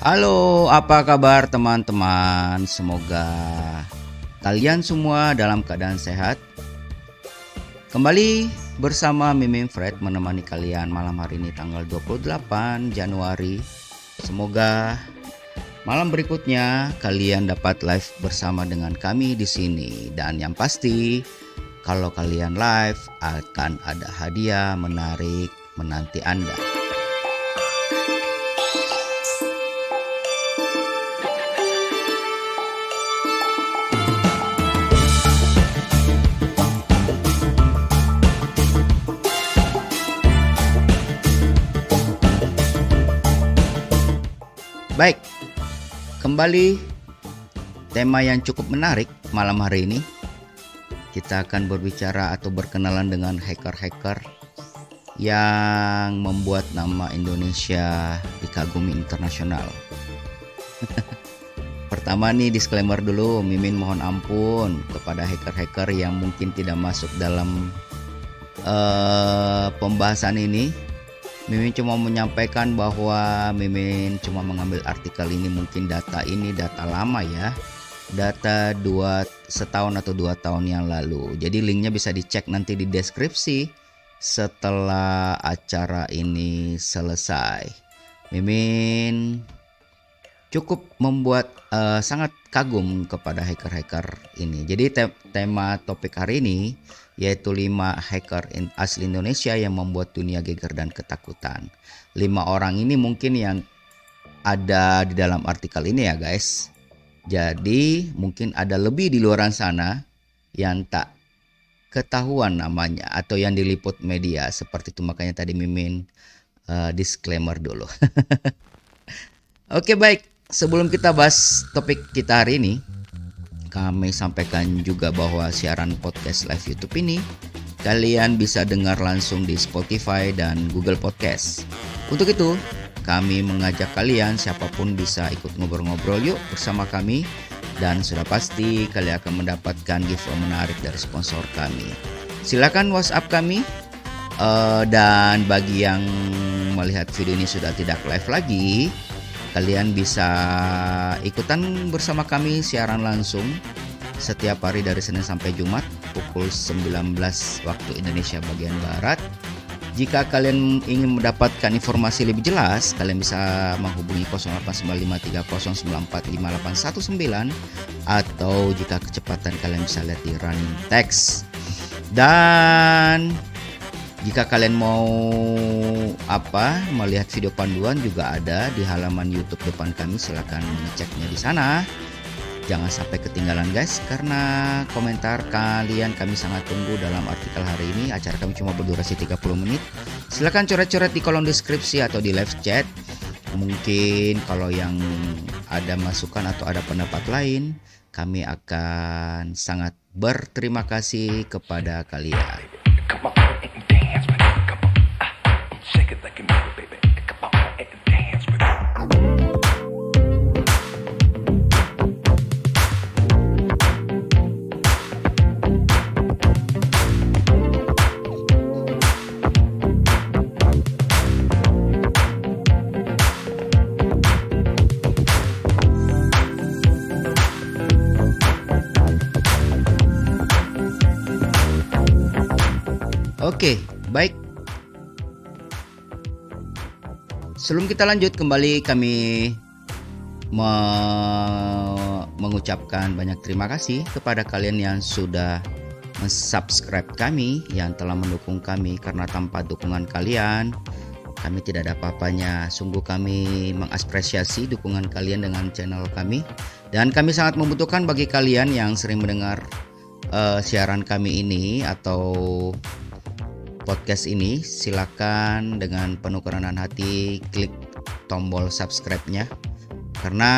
Halo, apa kabar teman-teman? Semoga kalian semua dalam keadaan sehat. Kembali bersama Mimin Fred menemani kalian malam hari ini tanggal 28 Januari. Semoga malam berikutnya kalian dapat live bersama dengan kami di sini dan yang pasti kalau kalian live akan ada hadiah menarik menanti Anda. Baik, kembali tema yang cukup menarik malam hari ini. Kita akan berbicara atau berkenalan dengan hacker-hacker yang membuat nama Indonesia dikagumi internasional. Pertama nih disclaimer dulu, Mimin mohon ampun kepada hacker-hacker yang mungkin tidak masuk dalam uh, pembahasan ini Mimin cuma menyampaikan bahwa Mimin cuma mengambil artikel ini mungkin data ini data lama ya. Data dua setahun atau dua tahun yang lalu. Jadi linknya bisa dicek nanti di deskripsi setelah acara ini selesai. Mimin cukup membuat uh, sangat kagum kepada hacker-hacker ini. Jadi te tema topik hari ini yaitu lima hacker asli Indonesia yang membuat dunia geger dan ketakutan. Lima orang ini mungkin yang ada di dalam artikel ini ya guys. Jadi mungkin ada lebih di luar sana yang tak ketahuan namanya atau yang diliput media seperti itu makanya tadi Mimin uh, disclaimer dulu. Oke baik, sebelum kita bahas topik kita hari ini, kami sampaikan juga bahwa siaran podcast live YouTube ini kalian bisa dengar langsung di Spotify dan Google Podcast. Untuk itu, kami mengajak kalian siapa pun bisa ikut ngobrol-ngobrol yuk bersama kami dan sudah pasti kalian akan mendapatkan giveaway menarik dari sponsor kami. Silakan WhatsApp kami uh, dan bagi yang melihat video ini sudah tidak live lagi, Kalian bisa ikutan bersama kami siaran langsung setiap hari dari Senin sampai Jumat pukul 19 waktu Indonesia bagian Barat. Jika kalian ingin mendapatkan informasi lebih jelas, kalian bisa menghubungi 089530945819 atau jika kecepatan kalian bisa lihat di running text. Dan jika kalian mau apa melihat video panduan juga ada di halaman YouTube depan kami silahkan mengeceknya di sana. Jangan sampai ketinggalan guys karena komentar kalian kami sangat tunggu dalam artikel hari ini. Acara kami cuma berdurasi 30 menit. Silahkan coret-coret di kolom deskripsi atau di live chat. Mungkin kalau yang ada masukan atau ada pendapat lain, kami akan sangat berterima kasih kepada kalian. Oke, baik. Sebelum kita lanjut kembali kami me mengucapkan banyak terima kasih kepada kalian yang sudah subscribe kami yang telah mendukung kami karena tanpa dukungan kalian kami tidak ada apa-apanya. Sungguh kami mengapresiasi dukungan kalian dengan channel kami dan kami sangat membutuhkan bagi kalian yang sering mendengar uh, siaran kami ini atau podcast ini, silakan dengan penuh kerenan hati klik tombol subscribe-nya. Karena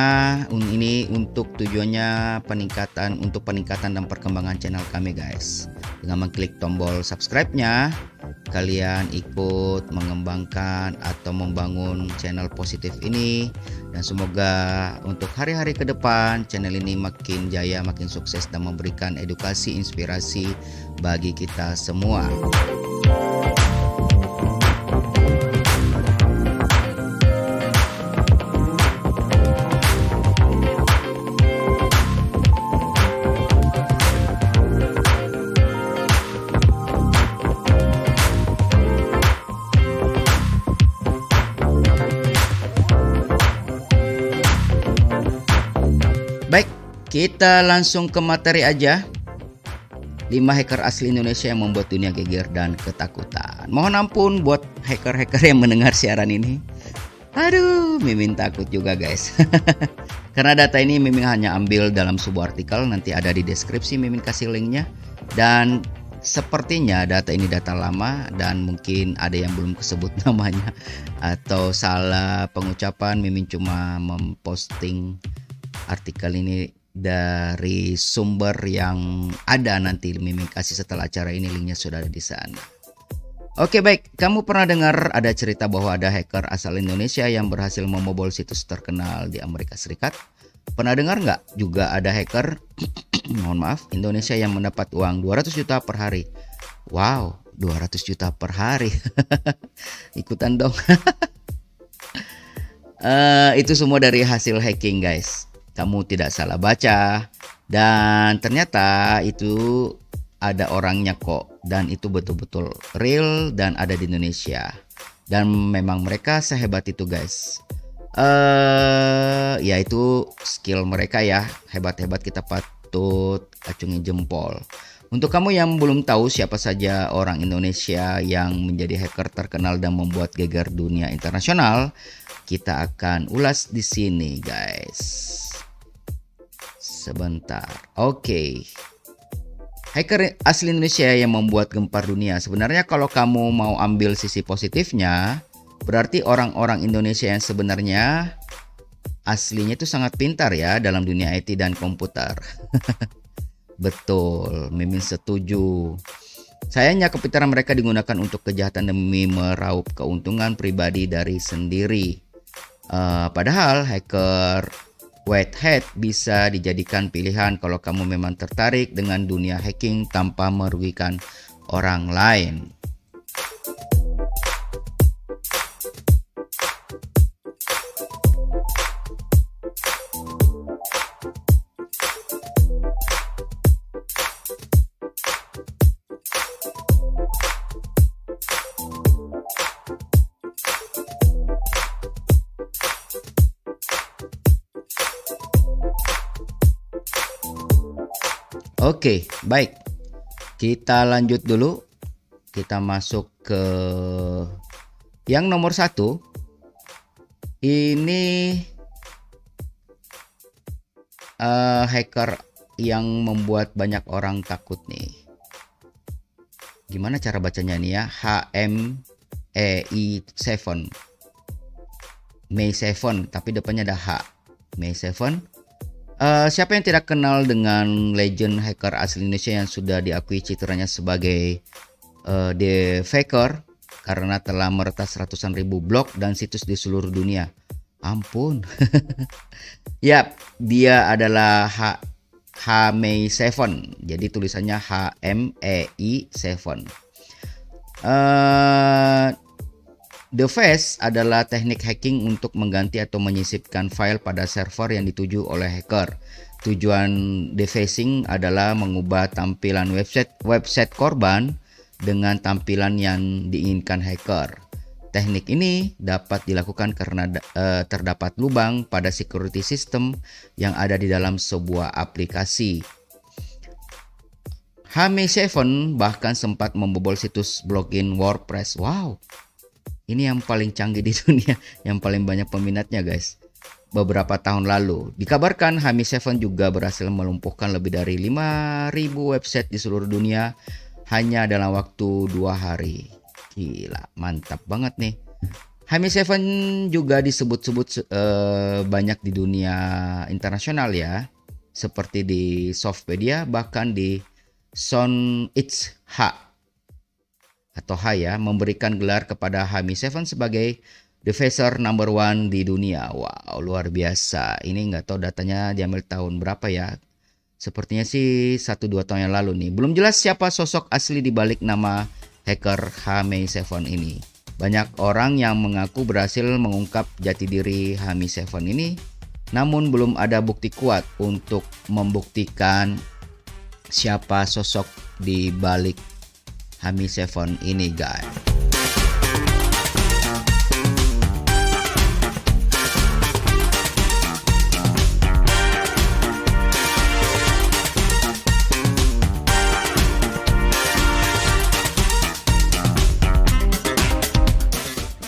ini untuk tujuannya peningkatan untuk peningkatan dan perkembangan channel kami guys. Dengan mengklik tombol subscribe-nya, kalian ikut mengembangkan atau membangun channel positif ini dan semoga untuk hari-hari ke depan channel ini makin jaya, makin sukses dan memberikan edukasi, inspirasi bagi kita semua. Kita langsung ke materi aja. 5 hacker asli Indonesia yang membuat dunia geger dan ketakutan. Mohon ampun buat hacker-hacker yang mendengar siaran ini. Aduh, Mimin takut juga guys. Karena data ini Mimin hanya ambil dalam sebuah artikel, nanti ada di deskripsi Mimin kasih linknya. Dan sepertinya data ini data lama dan mungkin ada yang belum kesebut namanya atau salah pengucapan Mimin cuma memposting artikel ini dari sumber yang ada nanti Mimin kasih setelah acara ini linknya sudah ada di sana. Oke baik, kamu pernah dengar ada cerita bahwa ada hacker asal Indonesia yang berhasil membobol situs terkenal di Amerika Serikat? Pernah dengar nggak juga ada hacker mohon maaf, Indonesia yang mendapat uang 200 juta per hari. Wow, 200 juta per hari. Ikutan dong. uh, itu semua dari hasil hacking, guys. Kamu tidak salah baca. Dan ternyata itu ada orangnya kok. Dan itu betul-betul real dan ada di Indonesia. Dan memang mereka sehebat itu, guys. uh, ya itu skill mereka ya hebat-hebat kita pat patut acungi jempol. Untuk kamu yang belum tahu siapa saja orang Indonesia yang menjadi hacker terkenal dan membuat geger dunia internasional, kita akan ulas di sini, guys. Sebentar. Oke. Okay. Hacker asli Indonesia yang membuat gempar dunia. Sebenarnya kalau kamu mau ambil sisi positifnya, berarti orang-orang Indonesia yang sebenarnya aslinya itu sangat pintar ya dalam dunia IT dan komputer. Betul, Mimin setuju. Sayangnya kepintaran mereka digunakan untuk kejahatan demi meraup keuntungan pribadi dari sendiri. Uh, padahal hacker white hat bisa dijadikan pilihan kalau kamu memang tertarik dengan dunia hacking tanpa merugikan orang lain. Oke, baik. Kita lanjut dulu. Kita masuk ke yang nomor satu. Ini uh, hacker yang membuat banyak orang takut nih. Gimana cara bacanya nih ya? H M E I 7. May 7, tapi depannya ada H. May 7 Uh, siapa yang tidak kenal dengan legend hacker asli Indonesia yang sudah diakui citranya sebagai uh, The Faker karena telah meretas ratusan ribu blog dan situs di seluruh dunia. Ampun. ya, dia adalah H Mei 7. Jadi tulisannya H M E I 7. Uh, The Face adalah teknik hacking untuk mengganti atau menyisipkan file pada server yang dituju oleh hacker. Tujuan defacing adalah mengubah tampilan website website korban dengan tampilan yang diinginkan hacker. Teknik ini dapat dilakukan karena uh, terdapat lubang pada security system yang ada di dalam sebuah aplikasi. HM7 bahkan sempat membobol situs blogin WordPress. Wow, ini yang paling canggih di dunia, yang paling banyak peminatnya guys. Beberapa tahun lalu, dikabarkan Hami 7 juga berhasil melumpuhkan lebih dari 5000 website di seluruh dunia hanya dalam waktu dua hari. Gila, mantap banget nih. Hami 7 juga disebut-sebut uh, banyak di dunia internasional ya, seperti di Softpedia bahkan di Son It's H atau Haya memberikan gelar kepada Hami Seven sebagai defensor number one di dunia. Wow, luar biasa. Ini nggak tahu datanya diambil tahun berapa ya. Sepertinya sih 1-2 tahun yang lalu nih. Belum jelas siapa sosok asli di balik nama hacker Hami Seven ini. Banyak orang yang mengaku berhasil mengungkap jati diri Hami Seven ini, namun belum ada bukti kuat untuk membuktikan siapa sosok di balik Hami Seven ini guys.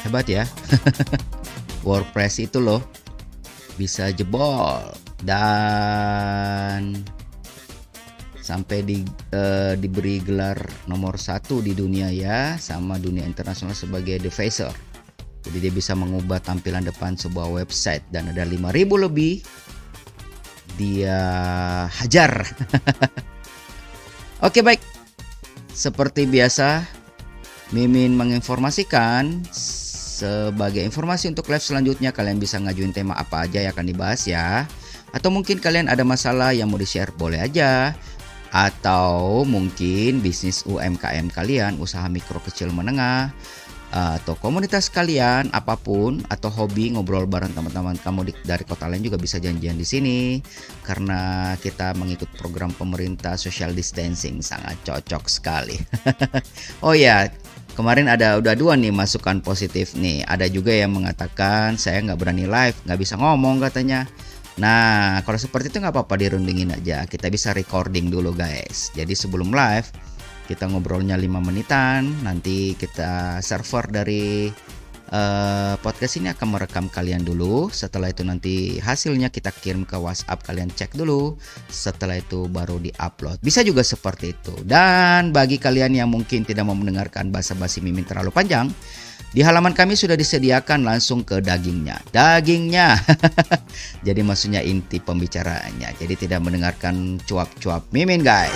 Hebat ya. WordPress itu loh bisa jebol dan sampai di, uh, diberi gelar nomor satu di dunia ya sama dunia internasional sebagai devicer. Jadi dia bisa mengubah tampilan depan sebuah website dan ada 5000 lebih dia hajar. Oke baik. Seperti biasa Mimin menginformasikan sebagai informasi untuk live selanjutnya kalian bisa ngajuin tema apa aja yang akan dibahas ya. Atau mungkin kalian ada masalah yang mau di-share boleh aja atau mungkin bisnis UMKM kalian, usaha mikro kecil menengah atau komunitas kalian apa pun atau hobi ngobrol bareng teman-teman kamu di, dari kota lain juga bisa janjian di sini karena kita mengikut program pemerintah social distancing sangat cocok sekali. oh ya, kemarin ada udah dua nih masukan positif nih. Ada juga yang mengatakan saya nggak berani live, nggak bisa ngomong katanya. Nah, kalau seperti itu nggak apa-apa dirundingin aja. Kita bisa recording dulu guys. Jadi sebelum live kita ngobrolnya 5 menitan. Nanti kita server dari uh, podcast ini akan merekam kalian dulu. Setelah itu nanti hasilnya kita kirim ke WhatsApp kalian cek dulu. Setelah itu baru diupload. Bisa juga seperti itu. Dan bagi kalian yang mungkin tidak mau mendengarkan basa-basi mimin terlalu panjang, di halaman kami sudah disediakan langsung ke dagingnya. Dagingnya. Jadi maksudnya inti pembicaraannya. Jadi tidak mendengarkan cuap-cuap mimin guys.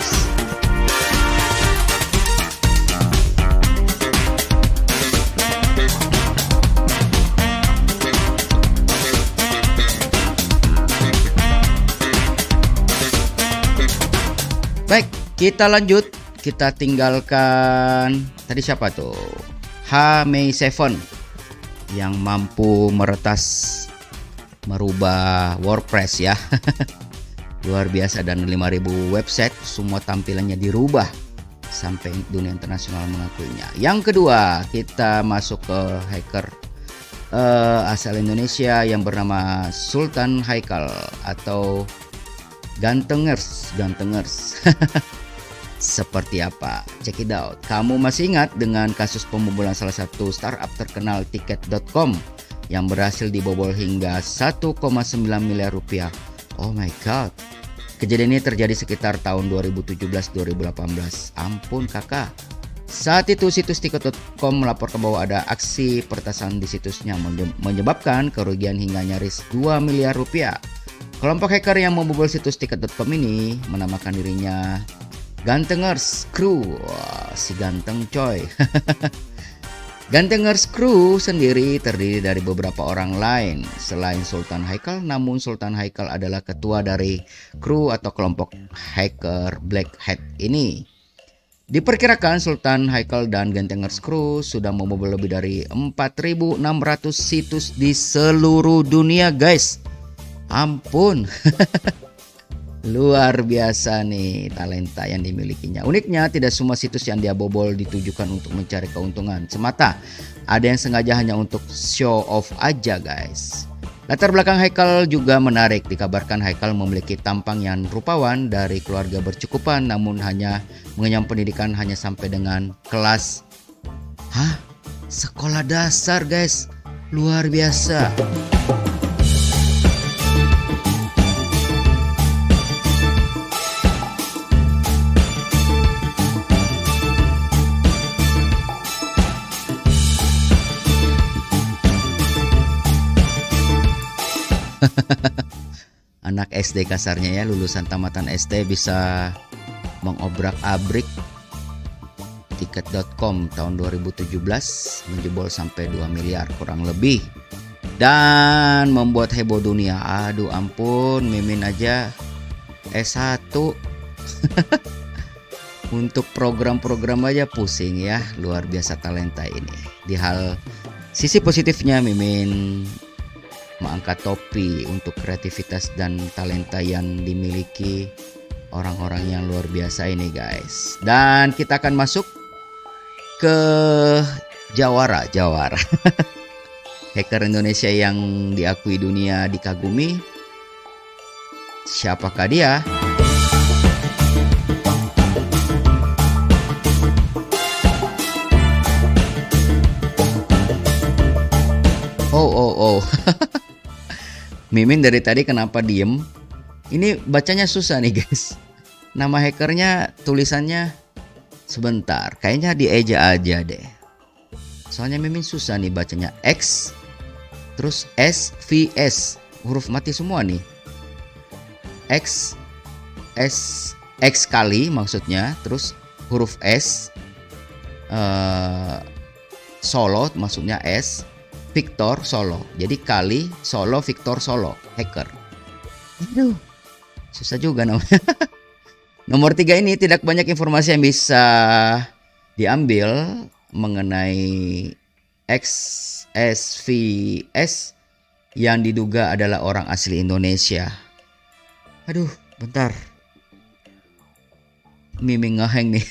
Baik, kita lanjut. Kita tinggalkan tadi siapa tuh? H May 7 yang mampu meretas merubah WordPress ya. Luar biasa dan 5000 website semua tampilannya dirubah sampai dunia internasional mengakuinya. Yang kedua, kita masuk ke hacker uh, asal Indonesia yang bernama Sultan Haikal atau Gantengers, Gantengers. seperti apa? Check it out. Kamu masih ingat dengan kasus pembobolan salah satu startup terkenal tiket.com yang berhasil dibobol hingga 1,9 miliar rupiah. Oh my god. Kejadian ini terjadi sekitar tahun 2017-2018. Ampun kakak. Saat itu situs tiket.com melaporkan bahwa ada aksi pertasan di situsnya menyebabkan kerugian hingga nyaris 2 miliar rupiah. Kelompok hacker yang membobol situs tiket.com ini menamakan dirinya Gantengers Crew Wah, si ganteng coy. Gantengers Crew sendiri terdiri dari beberapa orang lain. Selain Sultan Haikal namun Sultan Haikal adalah ketua dari kru atau kelompok hacker Black Hat ini. Diperkirakan Sultan Haikal dan Gantengers Crew sudah membobol lebih dari 4.600 situs di seluruh dunia guys. Ampun Luar biasa nih talenta yang dimilikinya. Uniknya tidak semua situs yang dia bobol ditujukan untuk mencari keuntungan semata. Ada yang sengaja hanya untuk show off aja guys. Latar belakang Haikal juga menarik. Dikabarkan Haikal memiliki tampang yang rupawan dari keluarga bercukupan namun hanya mengenyam pendidikan hanya sampai dengan kelas Hah? Sekolah dasar guys. Luar biasa. Anak SD kasarnya ya lulusan tamatan SD bisa mengobrak-abrik tiket.com tahun 2017 menjebol sampai 2 miliar kurang lebih. Dan membuat heboh dunia. Aduh ampun, mimin aja S1 untuk program-program aja pusing ya luar biasa talenta ini. Di hal sisi positifnya mimin mengangkat topi untuk kreativitas dan talenta yang dimiliki orang-orang yang luar biasa ini guys. Dan kita akan masuk ke Jawara, Jawara. Hacker Indonesia yang diakui dunia dikagumi. Siapakah dia? oh Mimin dari tadi kenapa diem? Ini bacanya susah nih guys. Nama hackernya tulisannya sebentar. Kayaknya dieja aja deh. Soalnya Mimin susah nih bacanya. X terus S V S. Huruf mati semua nih. X S X kali maksudnya. Terus huruf S uh, Solo maksudnya S Victor Solo. Jadi kali Solo Victor Solo hacker. Aduh susah juga namanya nomor tiga ini tidak banyak informasi yang bisa diambil mengenai XSVS yang diduga adalah orang asli Indonesia. Aduh bentar. Miming ngeheng nih.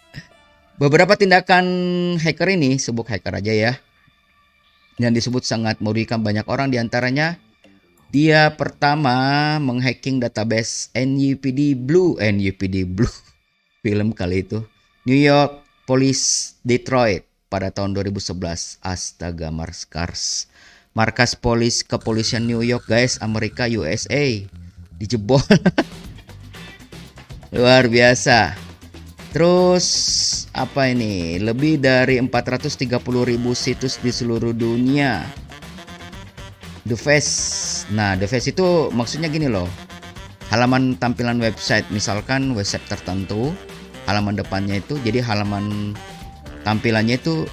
Beberapa tindakan hacker ini sebut hacker aja ya yang disebut sangat merugikan banyak orang di antaranya dia pertama menghacking database NUPD Blue, NUPD Blue film kali itu. New York Police Detroit pada tahun 2011. Astaga Marskars. Markas polis kepolisian New York guys, Amerika USA. Dijebol. Luar biasa. Terus apa ini? Lebih dari 430 ribu situs di seluruh dunia The Face. Nah, The Face itu maksudnya gini loh. Halaman tampilan website, misalkan website tertentu, halaman depannya itu jadi halaman tampilannya itu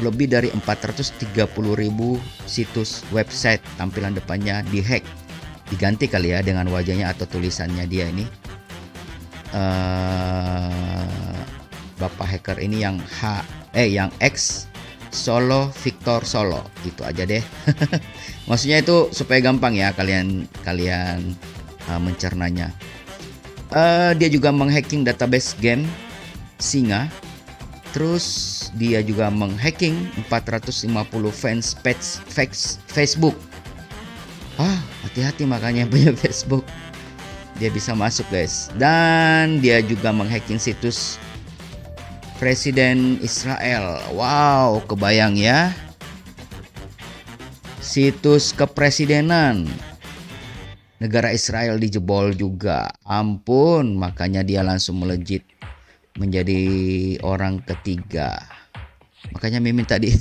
lebih dari 430 ribu situs website tampilan depannya dihack diganti kali ya dengan wajahnya atau tulisannya dia ini uh, bapak hacker ini yang H eh yang X Solo Victor Solo. Gitu aja deh. Maksudnya itu supaya gampang ya kalian kalian uh, mencernanya. Uh, dia juga menghacking database game Singa. Terus dia juga menghacking 450 fans page Facebook. Ah hati-hati makanya punya Facebook. Dia bisa masuk guys. Dan dia juga menghacking situs Presiden Israel. Wow, kebayang ya. Situs kepresidenan negara Israel dijebol juga. Ampun, makanya dia langsung melejit menjadi orang ketiga. Makanya Mimin tadi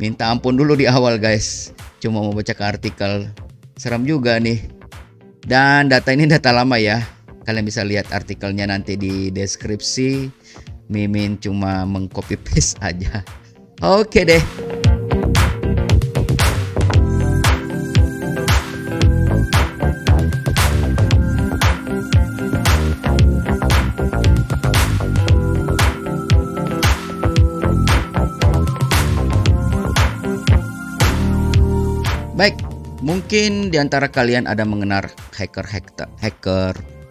minta ampun dulu di awal guys. Cuma mau baca ke artikel. Seram juga nih. Dan data ini data lama ya Kalian bisa lihat artikelnya nanti di deskripsi. Mimin cuma mengcopy paste aja. Oke deh. Baik, mungkin di antara kalian ada mengenal hacker hacker hacker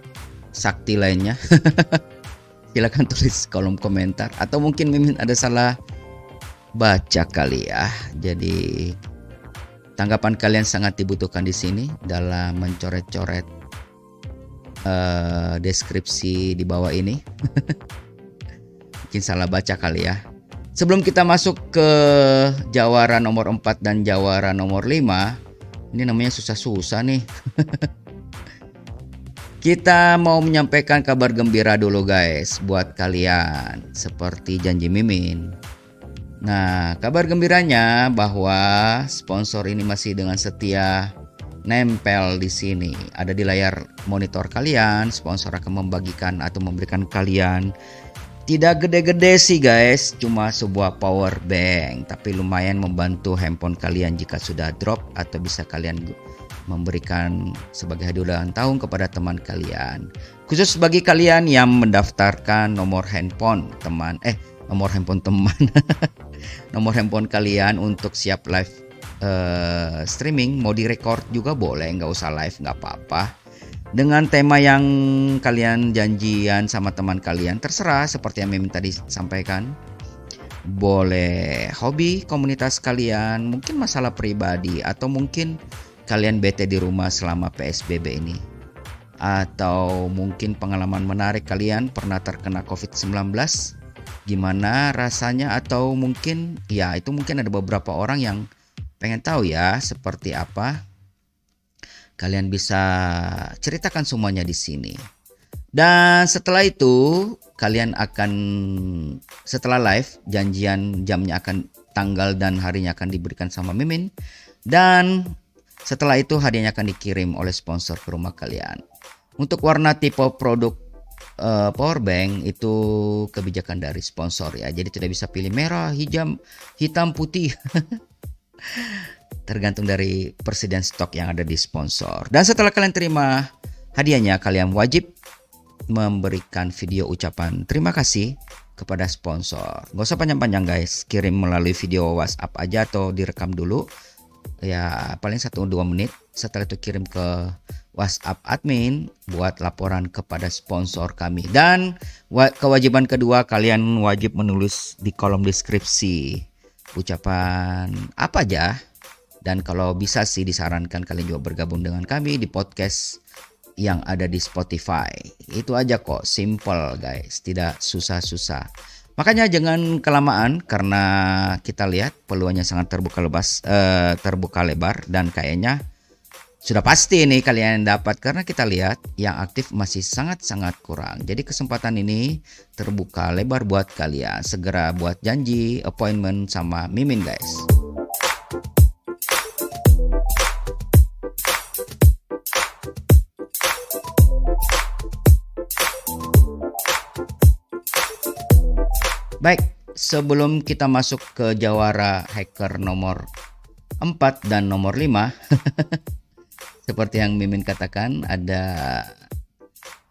sakti lainnya. Silahkan tulis kolom komentar. Atau mungkin mimin ada salah baca kali ya. Jadi tanggapan kalian sangat dibutuhkan di sini dalam mencoret-coret uh, deskripsi di bawah ini. Mungkin salah baca kali ya. Sebelum kita masuk ke jawara nomor 4 dan jawara nomor 5 ini namanya susah-susah nih Kita mau menyampaikan kabar gembira dulu guys buat kalian seperti janji Mimin. Nah, kabar gembiranya bahwa sponsor ini masih dengan setia nempel di sini. Ada di layar monitor kalian, sponsor akan membagikan atau memberikan kalian tidak gede-gede sih guys, cuma sebuah power bank, tapi lumayan membantu handphone kalian jika sudah drop atau bisa kalian memberikan sebagai hadiah ulang tahun kepada teman kalian. Khusus bagi kalian yang mendaftarkan nomor handphone teman eh nomor handphone teman. nomor handphone kalian untuk siap live uh, streaming mau direcord juga boleh, nggak usah live nggak apa-apa. Dengan tema yang kalian janjian sama teman kalian terserah seperti yang Mim tadi sampaikan boleh hobi komunitas kalian, mungkin masalah pribadi atau mungkin kalian bete di rumah selama PSBB ini? Atau mungkin pengalaman menarik kalian pernah terkena COVID-19 gimana rasanya? Atau mungkin ya itu mungkin ada beberapa orang yang pengen tahu ya seperti apa. Kalian bisa ceritakan semuanya di sini. Dan setelah itu kalian akan setelah live janjian jamnya akan tanggal dan harinya akan diberikan sama Mimin. Dan setelah itu hadiahnya akan dikirim oleh sponsor ke rumah kalian untuk warna tipe produk uh, power bank itu kebijakan dari sponsor ya. Jadi tidak bisa pilih merah, hijau, hitam, putih. Tergantung dari persediaan stok yang ada di sponsor. Dan setelah kalian terima hadiahnya, kalian wajib memberikan video ucapan terima kasih kepada sponsor. Gak usah panjang-panjang guys, kirim melalui video WhatsApp aja atau direkam dulu. Ya paling 1-2 menit. Setelah itu kirim ke WhatsApp admin buat laporan kepada sponsor kami. Dan kewajiban kedua kalian wajib menulis di kolom deskripsi ucapan apa aja. Dan kalau bisa sih disarankan kalian juga bergabung dengan kami di podcast yang ada di Spotify. Itu aja kok, simple guys, tidak susah-susah. Makanya jangan kelamaan karena kita lihat peluangnya sangat terbuka lebar, eh, terbuka lebar dan kayaknya sudah pasti ini kalian dapat karena kita lihat yang aktif masih sangat-sangat kurang. Jadi kesempatan ini terbuka lebar buat kalian. Segera buat janji appointment sama Mimin guys. Baik, sebelum kita masuk ke jawara hacker nomor 4 dan nomor 5 seperti yang Mimin katakan ada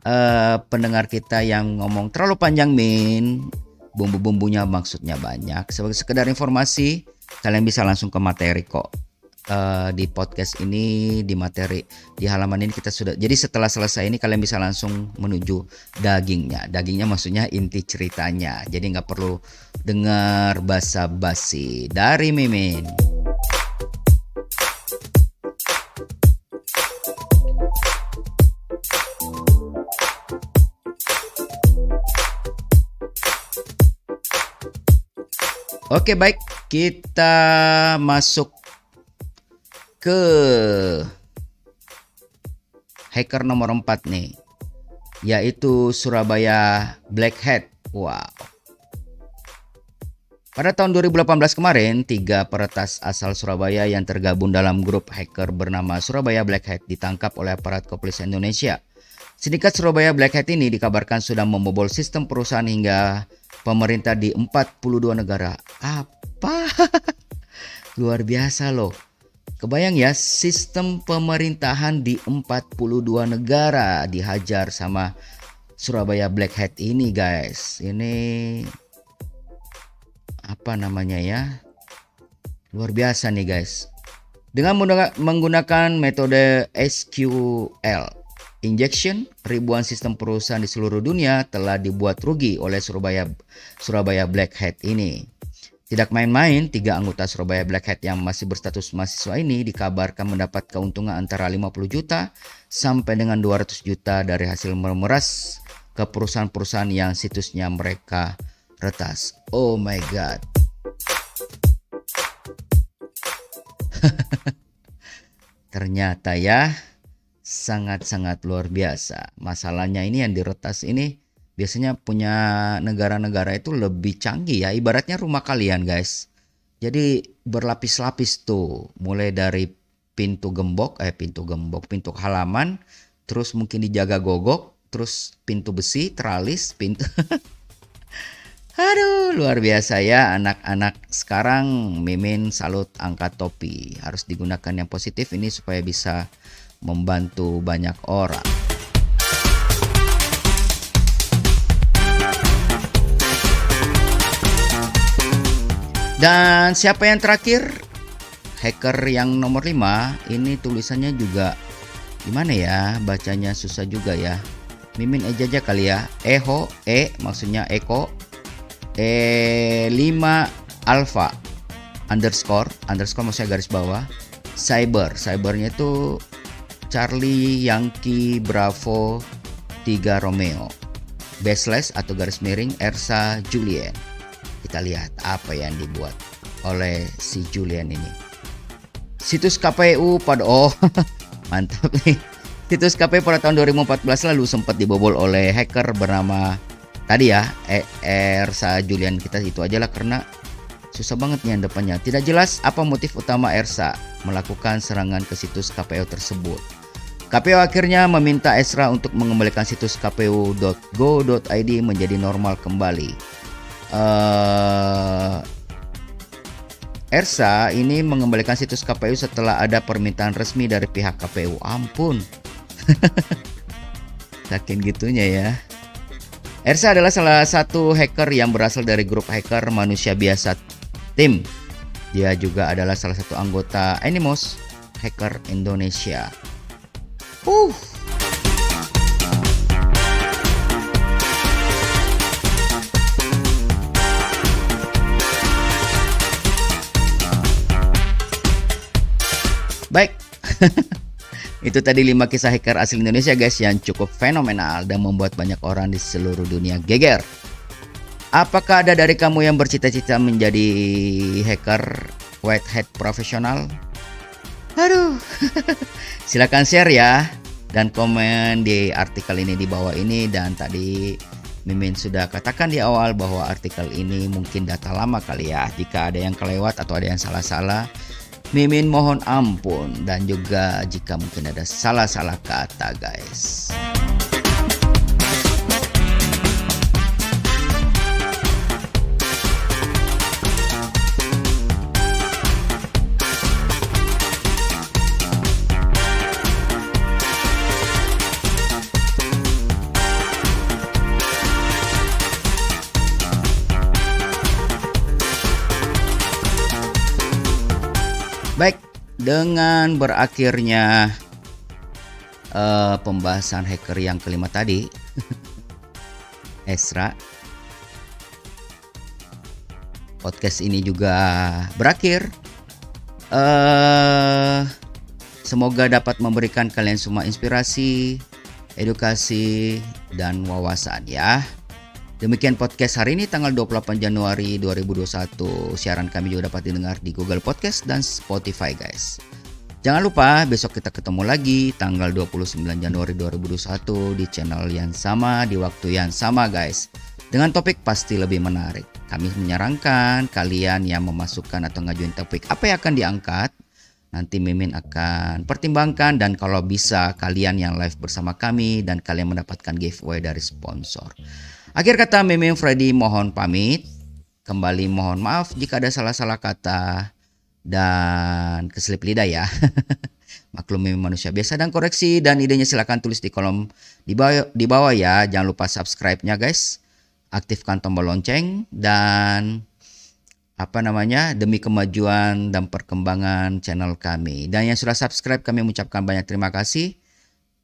uh, pendengar kita yang ngomong terlalu panjang Min. Bumbu-bumbunya maksudnya banyak. Sebagai sekedar informasi kalian bisa langsung ke materi kok uh, di podcast ini di materi di halaman ini kita sudah jadi setelah selesai ini kalian bisa langsung menuju dagingnya. Dagingnya maksudnya inti ceritanya. Jadi nggak perlu dengar basa-basi dari Mimin. Oke baik. Kita masuk ke hacker nomor 4 nih yaitu Surabaya Black Hat. Wow. Pada tahun 2018 kemarin, tiga peretas asal Surabaya yang tergabung dalam grup hacker bernama Surabaya Black Hat ditangkap oleh aparat kepolisian Indonesia. Sindikat Surabaya Black Hat ini dikabarkan sudah membobol sistem perusahaan hingga pemerintah di 42 negara. Apa? Luar biasa loh. Kebayang ya sistem pemerintahan di 42 negara dihajar sama Surabaya Black Hat ini guys. Ini apa namanya ya? Luar biasa nih guys. Dengan menggunakan metode SQL injection, ribuan sistem perusahaan di seluruh dunia telah dibuat rugi oleh Surabaya Surabaya Black Hat ini. Tidak main-main, tiga anggota Surabaya Black Hat yang masih berstatus mahasiswa ini dikabarkan mendapat keuntungan antara 50 juta sampai dengan 200 juta dari hasil memeras ke perusahaan-perusahaan yang situsnya mereka retas. Oh my god. Ternyata ya, sangat-sangat luar biasa. Masalahnya ini yang diretas ini biasanya punya negara-negara itu lebih canggih ya. Ibaratnya rumah kalian guys. Jadi berlapis-lapis tuh. Mulai dari pintu gembok, eh pintu gembok, pintu halaman. Terus mungkin dijaga gogok. Terus pintu besi, teralis, pintu... Aduh, luar biasa ya anak-anak sekarang Mimin salut angkat topi. Harus digunakan yang positif ini supaya bisa membantu banyak orang. Dan siapa yang terakhir? Hacker yang nomor 5 ini tulisannya juga gimana ya? Bacanya susah juga ya. Mimin aja aja kali ya. Eho E maksudnya Eko E5 Alpha underscore underscore maksudnya garis bawah cyber cybernya itu Charlie Yankee Bravo 3 Romeo. baseless atau garis miring Ersa Julien. Kita lihat apa yang dibuat oleh si Julian ini. Situs KPU pada oh mantap nih. Situs KPU pada tahun 2014 lalu sempat dibobol oleh hacker bernama tadi ya Ersa Julian kita itu aja lah karena susah banget nih yang depannya. Tidak jelas apa motif utama Ersa melakukan serangan ke situs KPU tersebut. KPU akhirnya meminta Esra untuk mengembalikan situs kpu.go.id menjadi normal kembali. Uh, Ersa ini mengembalikan situs KPU setelah ada permintaan resmi dari pihak KPU. Ampun. Saking gitunya ya. Ersa adalah salah satu hacker yang berasal dari grup hacker manusia biasa tim. Dia juga adalah salah satu anggota Animos Hacker Indonesia. Uh, Baik. Itu tadi 5 kisah hacker asli Indonesia guys yang cukup fenomenal dan membuat banyak orang di seluruh dunia geger. Apakah ada dari kamu yang bercita-cita menjadi hacker white hat profesional? Aduh. Silakan share ya dan komen di artikel ini di bawah ini dan tadi Mimin sudah katakan di awal bahwa artikel ini mungkin data lama kali ya. Jika ada yang kelewat atau ada yang salah-salah, Mimin mohon ampun dan juga jika mungkin ada salah-salah kata guys. Baik, dengan berakhirnya uh, pembahasan hacker yang kelima tadi, Esra, podcast ini juga berakhir. Uh, semoga dapat memberikan kalian semua inspirasi, edukasi, dan wawasan ya. Demikian podcast hari ini tanggal 28 Januari 2021. Siaran kami juga dapat didengar di Google Podcast dan Spotify guys. Jangan lupa besok kita ketemu lagi tanggal 29 Januari 2021 di channel yang sama di waktu yang sama guys. Dengan topik pasti lebih menarik. Kami menyarankan kalian yang memasukkan atau ngajuin topik apa yang akan diangkat nanti Mimin akan pertimbangkan dan kalau bisa kalian yang live bersama kami dan kalian mendapatkan giveaway dari sponsor. Akhir kata Mimin Freddy mohon pamit. Kembali mohon maaf jika ada salah-salah kata dan keselip lidah ya. Maklum Mimin manusia biasa dan koreksi dan idenya silahkan tulis di kolom di bawah, di bawah ya. Jangan lupa subscribe-nya guys. Aktifkan tombol lonceng dan apa namanya demi kemajuan dan perkembangan channel kami. Dan yang sudah subscribe kami mengucapkan banyak terima kasih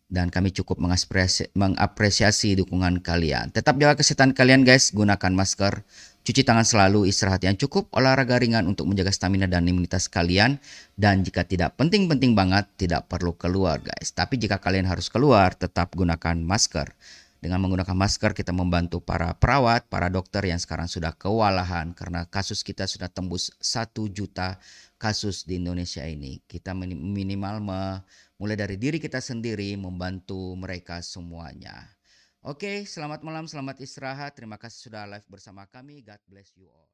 dan kami cukup mengapresiasi, dukungan kalian. Tetap jaga kesehatan kalian guys, gunakan masker, cuci tangan selalu, istirahat yang cukup, olahraga ringan untuk menjaga stamina dan imunitas kalian. Dan jika tidak penting-penting banget, tidak perlu keluar guys. Tapi jika kalian harus keluar, tetap gunakan masker. Dengan menggunakan masker kita membantu para perawat, para dokter yang sekarang sudah kewalahan karena kasus kita sudah tembus 1 juta kasus di Indonesia ini. Kita minimal mulai dari diri kita sendiri membantu mereka semuanya. Oke, selamat malam, selamat istirahat. Terima kasih sudah live bersama kami. God bless you all.